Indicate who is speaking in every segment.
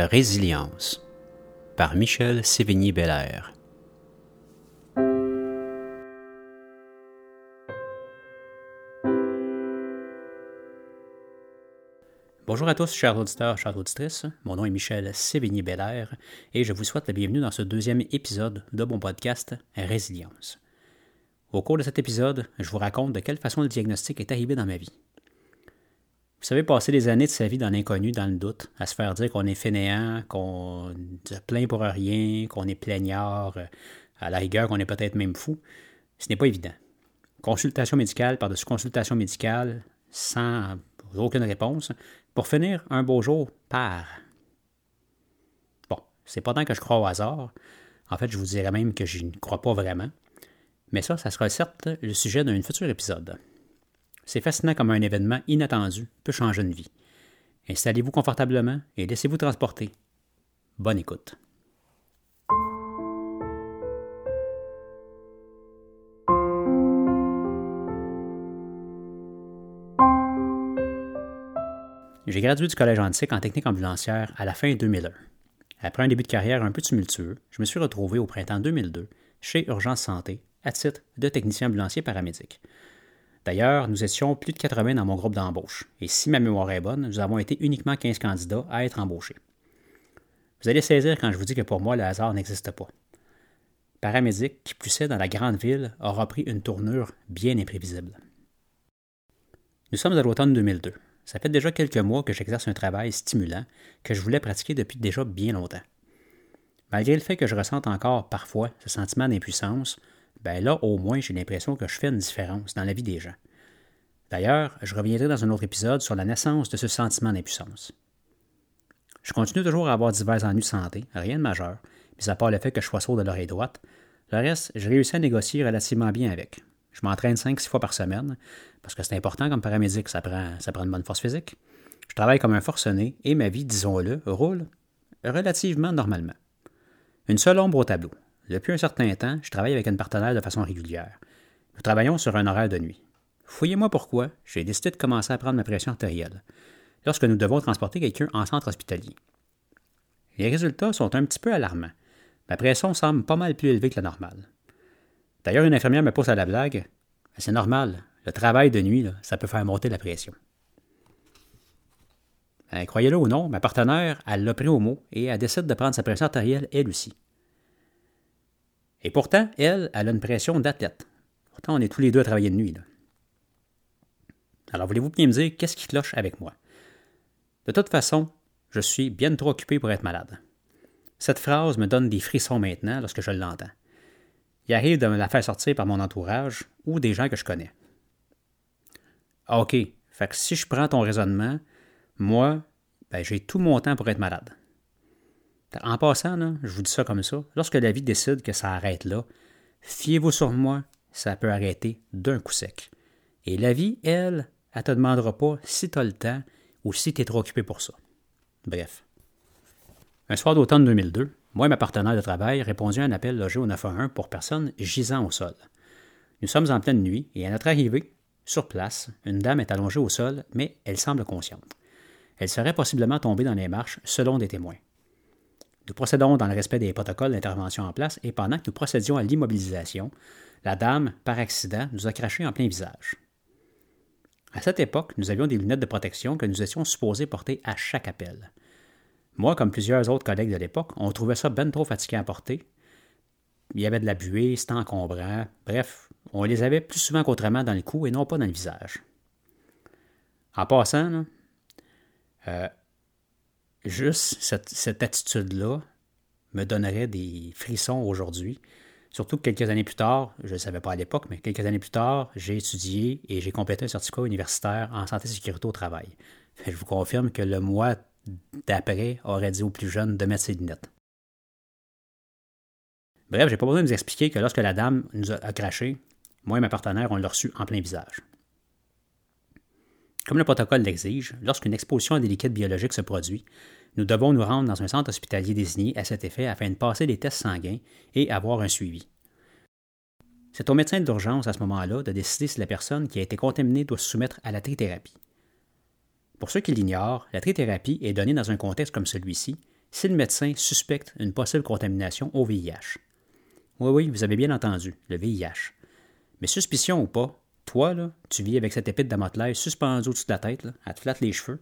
Speaker 1: Résilience par Michel Sévigny-Bellaire. Bonjour à tous, chers auditeurs, chères auditrices. Mon nom est Michel Sévigny-Bellaire et je vous souhaite la bienvenue dans ce deuxième épisode de mon podcast Résilience. Au cours de cet épisode, je vous raconte de quelle façon le diagnostic est arrivé dans ma vie. Vous savez, passer des années de sa vie dans l'inconnu, dans le doute, à se faire dire qu'on est fainéant, qu'on se plaint pour rien, qu'on est plaignard, euh, à la rigueur qu'on est peut-être même fou, ce n'est pas évident. Consultation médicale par-dessus consultation médicale, sans aucune réponse, pour finir un beau jour par. Bon, c'est pas tant que je crois au hasard. En fait, je vous dirais même que je ne crois pas vraiment. Mais ça, ça sera certes le sujet d'un futur épisode. C'est fascinant comme un événement inattendu peut changer une vie. Installez-vous confortablement et laissez-vous transporter. Bonne écoute. J'ai gradué du collège antique en technique ambulancière à la fin 2001. Après un début de carrière un peu tumultueux, je me suis retrouvé au printemps 2002 chez Urgence Santé à titre de technicien ambulancier paramédic. D'ailleurs, nous étions plus de 80 dans mon groupe d'embauche, et si ma mémoire est bonne, nous avons été uniquement 15 candidats à être embauchés. Vous allez saisir quand je vous dis que pour moi, le hasard n'existe pas. Paramédic, qui poussait dans la grande ville, aura pris une tournure bien imprévisible. Nous sommes à l'automne 2002. Ça fait déjà quelques mois que j'exerce un travail stimulant que je voulais pratiquer depuis déjà bien longtemps. Malgré le fait que je ressente encore parfois ce sentiment d'impuissance, ben là, au moins, j'ai l'impression que je fais une différence dans la vie des gens. D'ailleurs, je reviendrai dans un autre épisode sur la naissance de ce sentiment d'impuissance. Je continue toujours à avoir divers ennuis de santé, rien de majeur, mis à part le fait que je sois sourd de l'oreille droite. Le reste, j'ai réussi à négocier relativement bien avec. Je m'entraîne 5-6 fois par semaine, parce que c'est important comme paramédic, ça prend, ça prend une bonne force physique. Je travaille comme un forcené et ma vie, disons-le, roule relativement normalement. Une seule ombre au tableau, depuis un certain temps, je travaille avec une partenaire de façon régulière. Nous travaillons sur un horaire de nuit. Fouillez-moi pourquoi, j'ai décidé de commencer à prendre ma pression artérielle lorsque nous devons transporter quelqu'un en centre hospitalier. Les résultats sont un petit peu alarmants. Ma pression semble pas mal plus élevée que la normale. D'ailleurs, une infirmière me pose à la blague C'est normal, le travail de nuit, ça peut faire monter la pression. Ben, croyez-le ou non, ma partenaire, elle l'a pris au mot et elle décide de prendre sa pression artérielle elle aussi. Et pourtant, elle, elle a une pression d'athlète. Pourtant, on est tous les deux à travailler de nuit. Alors, voulez-vous bien me dire qu'est-ce qui cloche avec moi? De toute façon, je suis bien trop occupé pour être malade. Cette phrase me donne des frissons maintenant lorsque je l'entends. Il arrive de me la faire sortir par mon entourage ou des gens que je connais. Ah, OK, fait que si je prends ton raisonnement, moi, ben, j'ai tout mon temps pour être malade. En passant, je vous dis ça comme ça, lorsque la vie décide que ça arrête là, fiez-vous sur moi, ça peut arrêter d'un coup sec. Et la vie, elle, elle te demandera pas si tu as le temps ou si tu es trop occupé pour ça. Bref. Un soir d'automne 2002, moi et ma partenaire de travail répondions à un appel logé au 911 pour personnes gisant au sol. Nous sommes en pleine nuit et à notre arrivée, sur place, une dame est allongée au sol, mais elle semble consciente. Elle serait possiblement tombée dans les marches selon des témoins. Nous procédons dans le respect des protocoles d'intervention en place et pendant que nous procédions à l'immobilisation, la dame, par accident, nous a craché en plein visage. À cette époque, nous avions des lunettes de protection que nous étions supposés porter à chaque appel. Moi, comme plusieurs autres collègues de l'époque, on trouvait ça ben trop fatigué à porter. Il y avait de la buée, c'était encombrant. Bref, on les avait plus souvent qu'autrement dans le cou et non pas dans le visage. En passant, euh, juste cette, attitude-là me donnerait des frissons aujourd'hui. Surtout que quelques années plus tard, je ne savais pas à l'époque, mais quelques années plus tard, j'ai étudié et j'ai complété un certificat universitaire en santé et sécurité au travail. Je vous confirme que le mois d'après aurait dit aux plus jeunes de mettre ses lunettes. Bref, j'ai pas besoin de vous expliquer que lorsque la dame nous a, craché, moi et ma partenaire, on l'a reçu en plein visage. Comme le protocole l'exige, lorsqu'une exposition à des liquides biologiques se produit, nous devons nous rendre dans un centre hospitalier désigné à cet effet afin de passer des tests sanguins et avoir un suivi. C'est au médecin d'urgence à ce moment-là de décider si la personne qui a été contaminée doit se soumettre à la trithérapie. Pour ceux qui l'ignorent, la trithérapie est donnée dans un contexte comme celui-ci si le médecin suspecte une possible contamination au VIH. Oui, oui, vous avez bien entendu, le VIH. Mais suspicion ou pas, toi, tu vis avec cette épée de Damoclès suspendue au-dessus de la tête, là, te flatte les cheveux,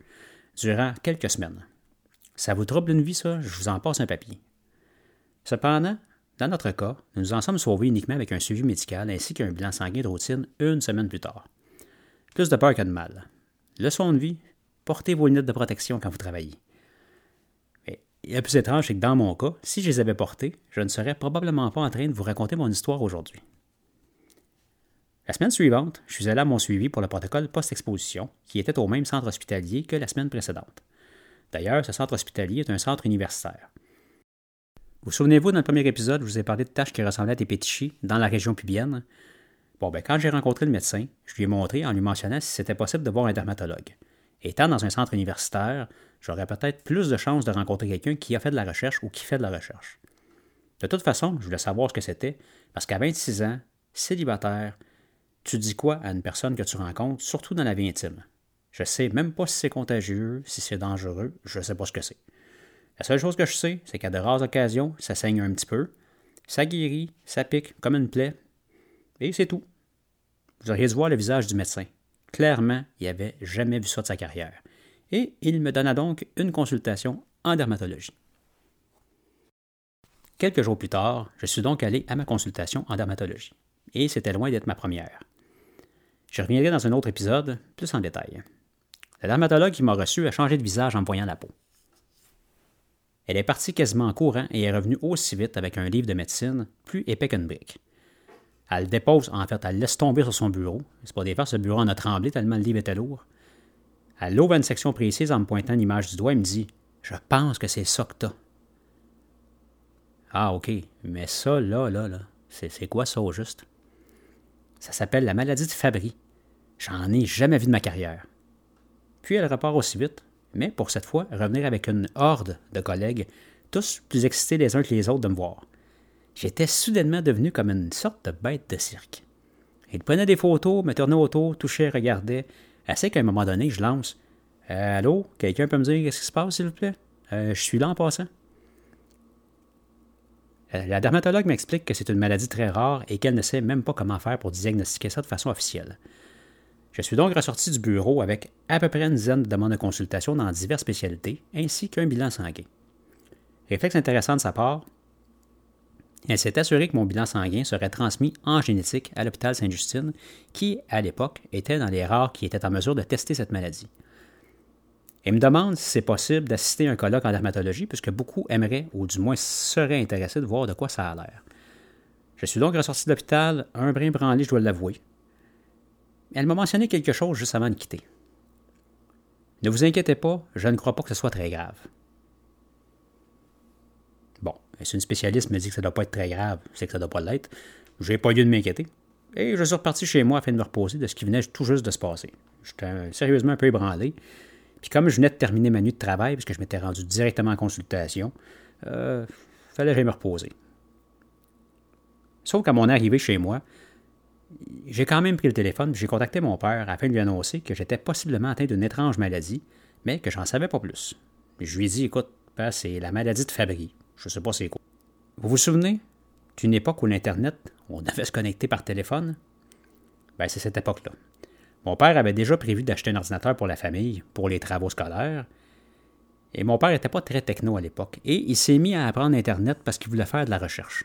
Speaker 1: durant quelques semaines. Ça vous trouble une vie, ça? Je vous en passe un papier. Cependant, dans notre cas, nous nous en sommes sauvés uniquement avec un suivi médical ainsi qu'un bilan sanguin de routine une semaine plus tard. Plus de peur que de mal. Leçon de vie, portez vos lunettes de protection quand vous travaillez. Mais le plus étrange, c'est que dans mon cas, si je les avais portées, je ne serais probablement pas en train de vous raconter mon histoire aujourd'hui. La semaine suivante, je suis allé à mon suivi pour le protocole post-exposition, qui était au même centre hospitalier que la semaine précédente. D'ailleurs, ce centre hospitalier est un centre universitaire. Vous souvenez-vous, dans le premier épisode, je vous ai parlé de tâches qui ressemblaient à des pétichis dans la région pubienne? Bon, ben, quand j'ai rencontré le médecin, je lui ai montré en lui mentionnant si c'était possible de voir un dermatologue. Étant dans un centre universitaire, j'aurais peut-être plus de chances de rencontrer quelqu'un qui a fait de la recherche ou qui fait de la recherche. De toute façon, je voulais savoir ce que c'était, parce qu'à 26 ans, célibataire, tu dis quoi à une personne que tu rencontres, surtout dans la vie intime? Je sais même pas si c'est contagieux, si c'est dangereux, je ne sais pas ce que c'est. La seule chose que je sais, c'est qu'à de rares occasions, ça saigne un petit peu, ça guérit, ça pique comme une plaie, et c'est tout. Vous auriez dû voir le visage du médecin. Clairement, il n'avait jamais vu ça de sa carrière. Et il me donna donc une consultation en dermatologie. Quelques jours plus tard, je suis donc allé à ma consultation en dermatologie. Et c'était loin d'être ma première. Je reviendrai dans un autre épisode, plus en détail. La dermatologue qui m'a reçu a changé de visage en me voyant la peau. Elle est partie quasiment en courant et est revenue aussi vite avec un livre de médecine, plus épais qu'une brique. Elle le dépose, en fait, elle laisse tomber sur son bureau. C'est pas des fois, ce bureau en a tremblé tellement le livre était lourd. Elle ouvre une section précise en me pointant l'image du doigt et me dit Je pense que c'est ça que t'as. Ah, OK. Mais ça, là, là, là, c'est quoi ça au juste? Ça s'appelle la maladie de Fabry. J'en ai jamais vu de ma carrière. Puis elle repart aussi vite, mais pour cette fois, revenir avec une horde de collègues, tous plus excités les uns que les autres de me voir. J'étais soudainement devenu comme une sorte de bête de cirque. Ils prenaient des photos, me tournaient autour, touchaient, regardaient, assez qu'à un moment donné, je lance Allô, quelqu'un peut me dire qu'est-ce qui se passe, s'il vous plaît? Euh, Je suis là en passant. Euh, la dermatologue m'explique que c'est une maladie très rare et qu'elle ne sait même pas comment faire pour diagnostiquer ça de façon officielle. Je suis donc ressorti du bureau avec à peu près une dizaine de demandes de consultation dans diverses spécialités, ainsi qu'un bilan sanguin. Réflexe intéressant de sa part, elle s'est assurée que mon bilan sanguin serait transmis en génétique à l'hôpital Sainte-Justine, qui, à l'époque, était dans les rares qui étaient en mesure de tester cette maladie. Elle me demande si c'est possible d'assister à un colloque en dermatologie, puisque beaucoup aimeraient, ou du moins seraient intéressés de voir de quoi ça a l'air. Je suis donc ressorti de l'hôpital, un brin branlé, je dois l'avouer. Elle m'a mentionné quelque chose juste avant de quitter. Ne vous inquiétez pas, je ne crois pas que ce soit très grave. Bon, si une spécialiste me dit que ça ne doit pas être très grave, c'est que ça ne doit pas l'être. J'ai pas lieu de m'inquiéter. Et je suis reparti chez moi afin de me reposer de ce qui venait tout juste de se passer. J'étais sérieusement un peu ébranlé. Puis comme je venais de terminer ma nuit de travail, puisque je m'étais rendu directement en consultation, euh, fallait que me reposer. Sauf qu'à mon arrivée chez moi, j'ai quand même pris le téléphone j'ai contacté mon père afin de lui annoncer que j'étais possiblement atteint d'une étrange maladie, mais que j'en savais pas plus. Je lui ai dit, écoute, c'est la maladie de Fabry. Je sais pas c'est quoi. Vous vous souvenez d'une époque où l'Internet, on devait se connecter par téléphone? Ben, c'est cette époque-là. Mon père avait déjà prévu d'acheter un ordinateur pour la famille, pour les travaux scolaires. Et mon père n'était pas très techno à l'époque. Et il s'est mis à apprendre Internet parce qu'il voulait faire de la recherche.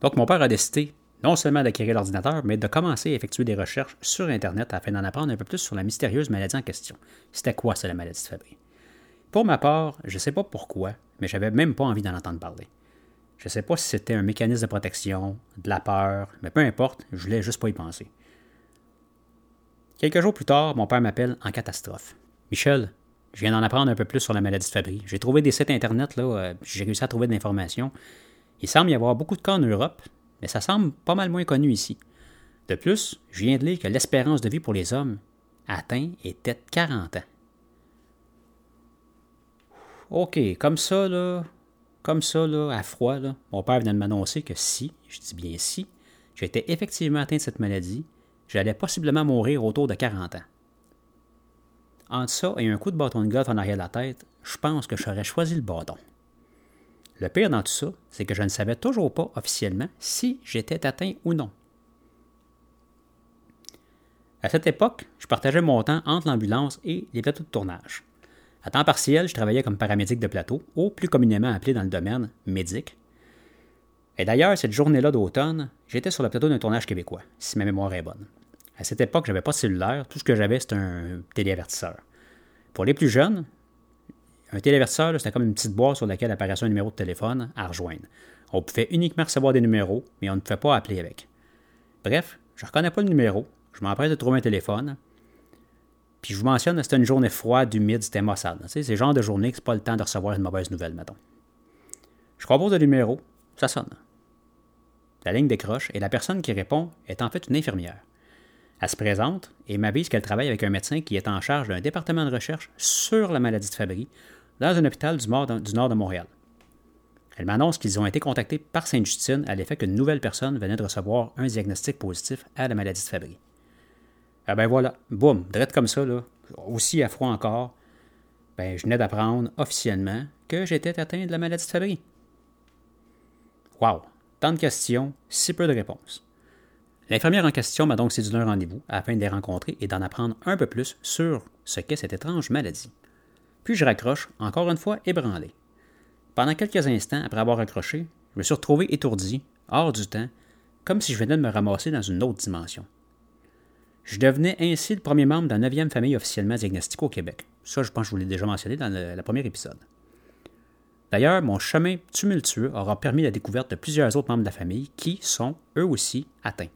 Speaker 1: Donc mon père a décidé non seulement d'acquérir l'ordinateur, mais de commencer à effectuer des recherches sur Internet afin d'en apprendre un peu plus sur la mystérieuse maladie en question. C'était quoi, ça, la maladie de Fabry? Pour ma part, je ne sais pas pourquoi, mais j'avais même pas envie d'en entendre parler. Je ne sais pas si c'était un mécanisme de protection, de la peur, mais peu importe, je voulais juste pas y penser. Quelques jours plus tard, mon père m'appelle en catastrophe. Michel, je viens d'en apprendre un peu plus sur la maladie de Fabry. J'ai trouvé des sites internet, là, euh, j'ai réussi à trouver de l'information. Il semble y avoir beaucoup de cas en Europe, mais ça semble pas mal moins connu ici. De plus, je viens de lire que l'espérance de vie pour les hommes atteint était de 40 ans. OK, comme ça, là, comme ça, là, à froid, mon père vient de m'annoncer que si, je dis bien si, j'étais effectivement atteint de cette maladie, j'allais possiblement mourir autour de 40 ans. Entre ça et un coup de bâton de golf en arrière de la tête, je pense que j'aurais choisi le bâton. Le pire dans tout ça, c'est que je ne savais toujours pas officiellement si j'étais atteint ou non. À cette époque, je partageais mon temps entre l'ambulance et les plateaux de tournage. À temps partiel, je travaillais comme paramédic de plateau, ou plus communément appelé dans le domaine médic. Et d'ailleurs, cette journée-là d'automne, j'étais sur le plateau d'un tournage québécois, si ma mémoire est bonne. À cette époque, je n'avais pas de cellulaire, tout ce que j'avais, c'était un téléavertisseur. Pour les plus jeunes, un téléavertisseur, c'était comme une petite boîte sur laquelle apparaissait un numéro de téléphone à rejoindre. On pouvait uniquement recevoir des numéros, mais on ne pouvait pas appeler avec. Bref, je ne reconnais pas le numéro, je m'empresse de trouver un téléphone. Puis je vous mentionne, c'était une journée froide, humide, c'était maussade. C'est le genre de journée que c'est pas le temps de recevoir une mauvaise nouvelle, mettons. Je compose le numéro, ça sonne. La ligne décroche et la personne qui répond est en fait une infirmière. Elle se présente et m'avise qu'elle travaille avec un médecin qui est en charge d'un département de recherche sur la maladie de Fabry dans un hôpital du nord de Montréal. Elle m'annonce qu'ils ont été contactés par Sainte-Justine à l'effet qu'une nouvelle personne venait de recevoir un diagnostic positif à la maladie de Fabry. Ah ben voilà, boum, direct comme ça, là, aussi à froid encore, ben je venais d'apprendre officiellement que j'étais atteint de la maladie de Fabry. Wow, tant de questions, si peu de réponses. L'infirmière en question m'a donc séduit un rendez-vous afin de les rencontrer et d'en apprendre un peu plus sur ce qu'est cette étrange maladie. Puis je raccroche, encore une fois ébranlé. Pendant quelques instants après avoir raccroché, je me suis retrouvé étourdi, hors du temps, comme si je venais de me ramasser dans une autre dimension. Je devenais ainsi le premier membre de la neuvième famille officiellement diagnostiquée au Québec. Ça, je pense que je vous l'ai déjà mentionné dans le, premier épisode. D'ailleurs, mon chemin tumultueux aura permis la découverte de plusieurs autres membres de la famille qui sont, eux aussi, atteints.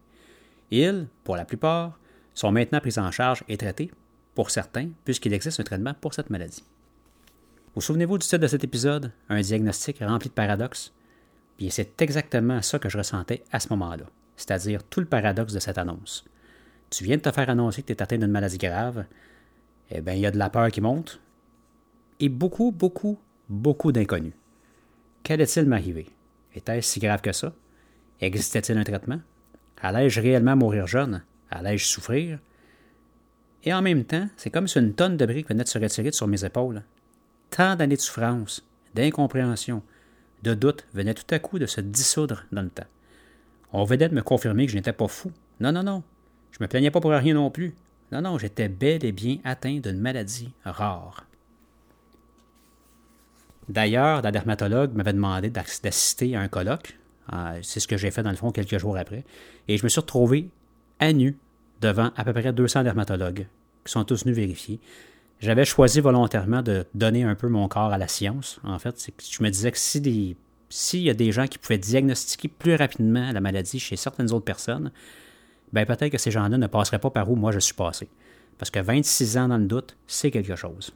Speaker 1: Ils, pour la plupart, sont maintenant pris en charge et traités, pour certains, puisqu'il existe un traitement pour cette maladie. Vous souvenez-vous du titre de cet épisode, Un diagnostic rempli de paradoxes? Bien, c'est exactement ça que je ressentais à ce moment-là, c'est-à-dire tout le paradoxe de cette annonce tu viens de te faire annoncer que tu es atteint d'une maladie grave, eh bien, il y a de la peur qui monte et beaucoup, beaucoup, beaucoup d'inconnus. Qu'allait-il m'arriver? Était-ce si grave que ça? Existait-il un traitement? Allais-je réellement mourir jeune? Allais-je souffrir? Et en même temps, c'est comme si une tonne de briques venait de se retirer sur mes épaules. Tant d'années de souffrance, d'incompréhension, de doute venaient tout à coup de se dissoudre dans le temps. On venait de me confirmer que je n'étais pas fou. Non, non, non. Je me plaignais pas pour rien non plus. Non, non, j'étais bel et bien atteint d'une maladie rare. D'ailleurs, la dermatologue m'avait demandé d'assister à un colloque. Ah, c'est ce que j'ai fait dans le fond quelques jours après. Et je me suis retrouvé à nu devant à peu près 200 dermatologues qui sont tous venus vérifier. J'avais choisi volontairement de donner un peu mon corps à la science. En fait, je me disais que si s'il y a des gens qui pouvaient diagnostiquer plus rapidement la maladie chez certaines autres personnes, ben peut-être que ces gens-là ne passeraient pas par où moi je suis passé. Parce que 26 ans dans le doute, c'est quelque chose.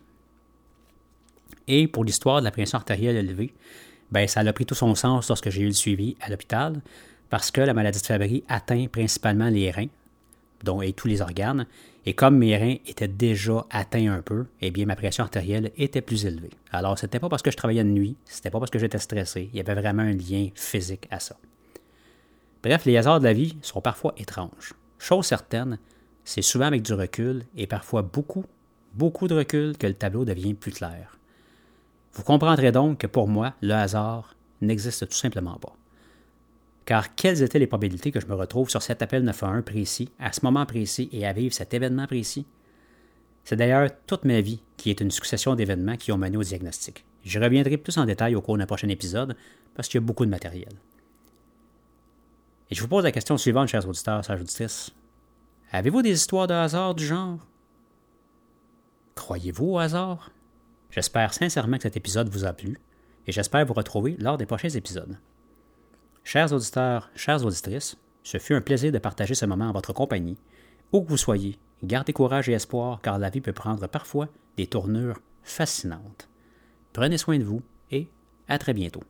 Speaker 1: Et pour l'histoire de la pression artérielle élevée, ben ça a pris tout son sens lorsque j'ai eu le suivi à l'hôpital, parce que la maladie de Fabry atteint principalement les reins, dont et tous les organes, et comme mes reins étaient déjà atteints un peu, eh bien ma pression artérielle était plus élevée. Alors c'était pas parce que je travaillais de nuit, c'était pas parce que j'étais stressé, il y avait vraiment un lien physique à ça. Bref, les hasards de la vie sont parfois étranges. Chose certaine, c'est souvent avec du recul et parfois beaucoup, beaucoup de recul que le tableau devient plus clair. Vous comprendrez donc que pour moi, le hasard n'existe tout simplement pas. Car quelles étaient les probabilités que je me retrouve sur cet appel 911 précis, à ce moment précis et à vivre cet événement précis? C'est d'ailleurs toute ma vie qui est une succession d'événements qui ont mené au diagnostic. Je reviendrai plus en détail au cours d'un prochain épisode parce qu'il y a beaucoup de matériel. Et je vous pose la question suivante, chers auditeurs, chers auditrices. Avez-vous des histoires de hasard du genre? Croyez-vous au hasard? J'espère sincèrement que cet épisode vous a plu et j'espère vous retrouver lors des prochains épisodes. Chers auditeurs, chères auditrices, ce fut un plaisir de partager ce moment en votre compagnie. Où que vous soyez, gardez courage et espoir car la vie peut prendre parfois des tournures fascinantes. Prenez soin de vous et à très bientôt.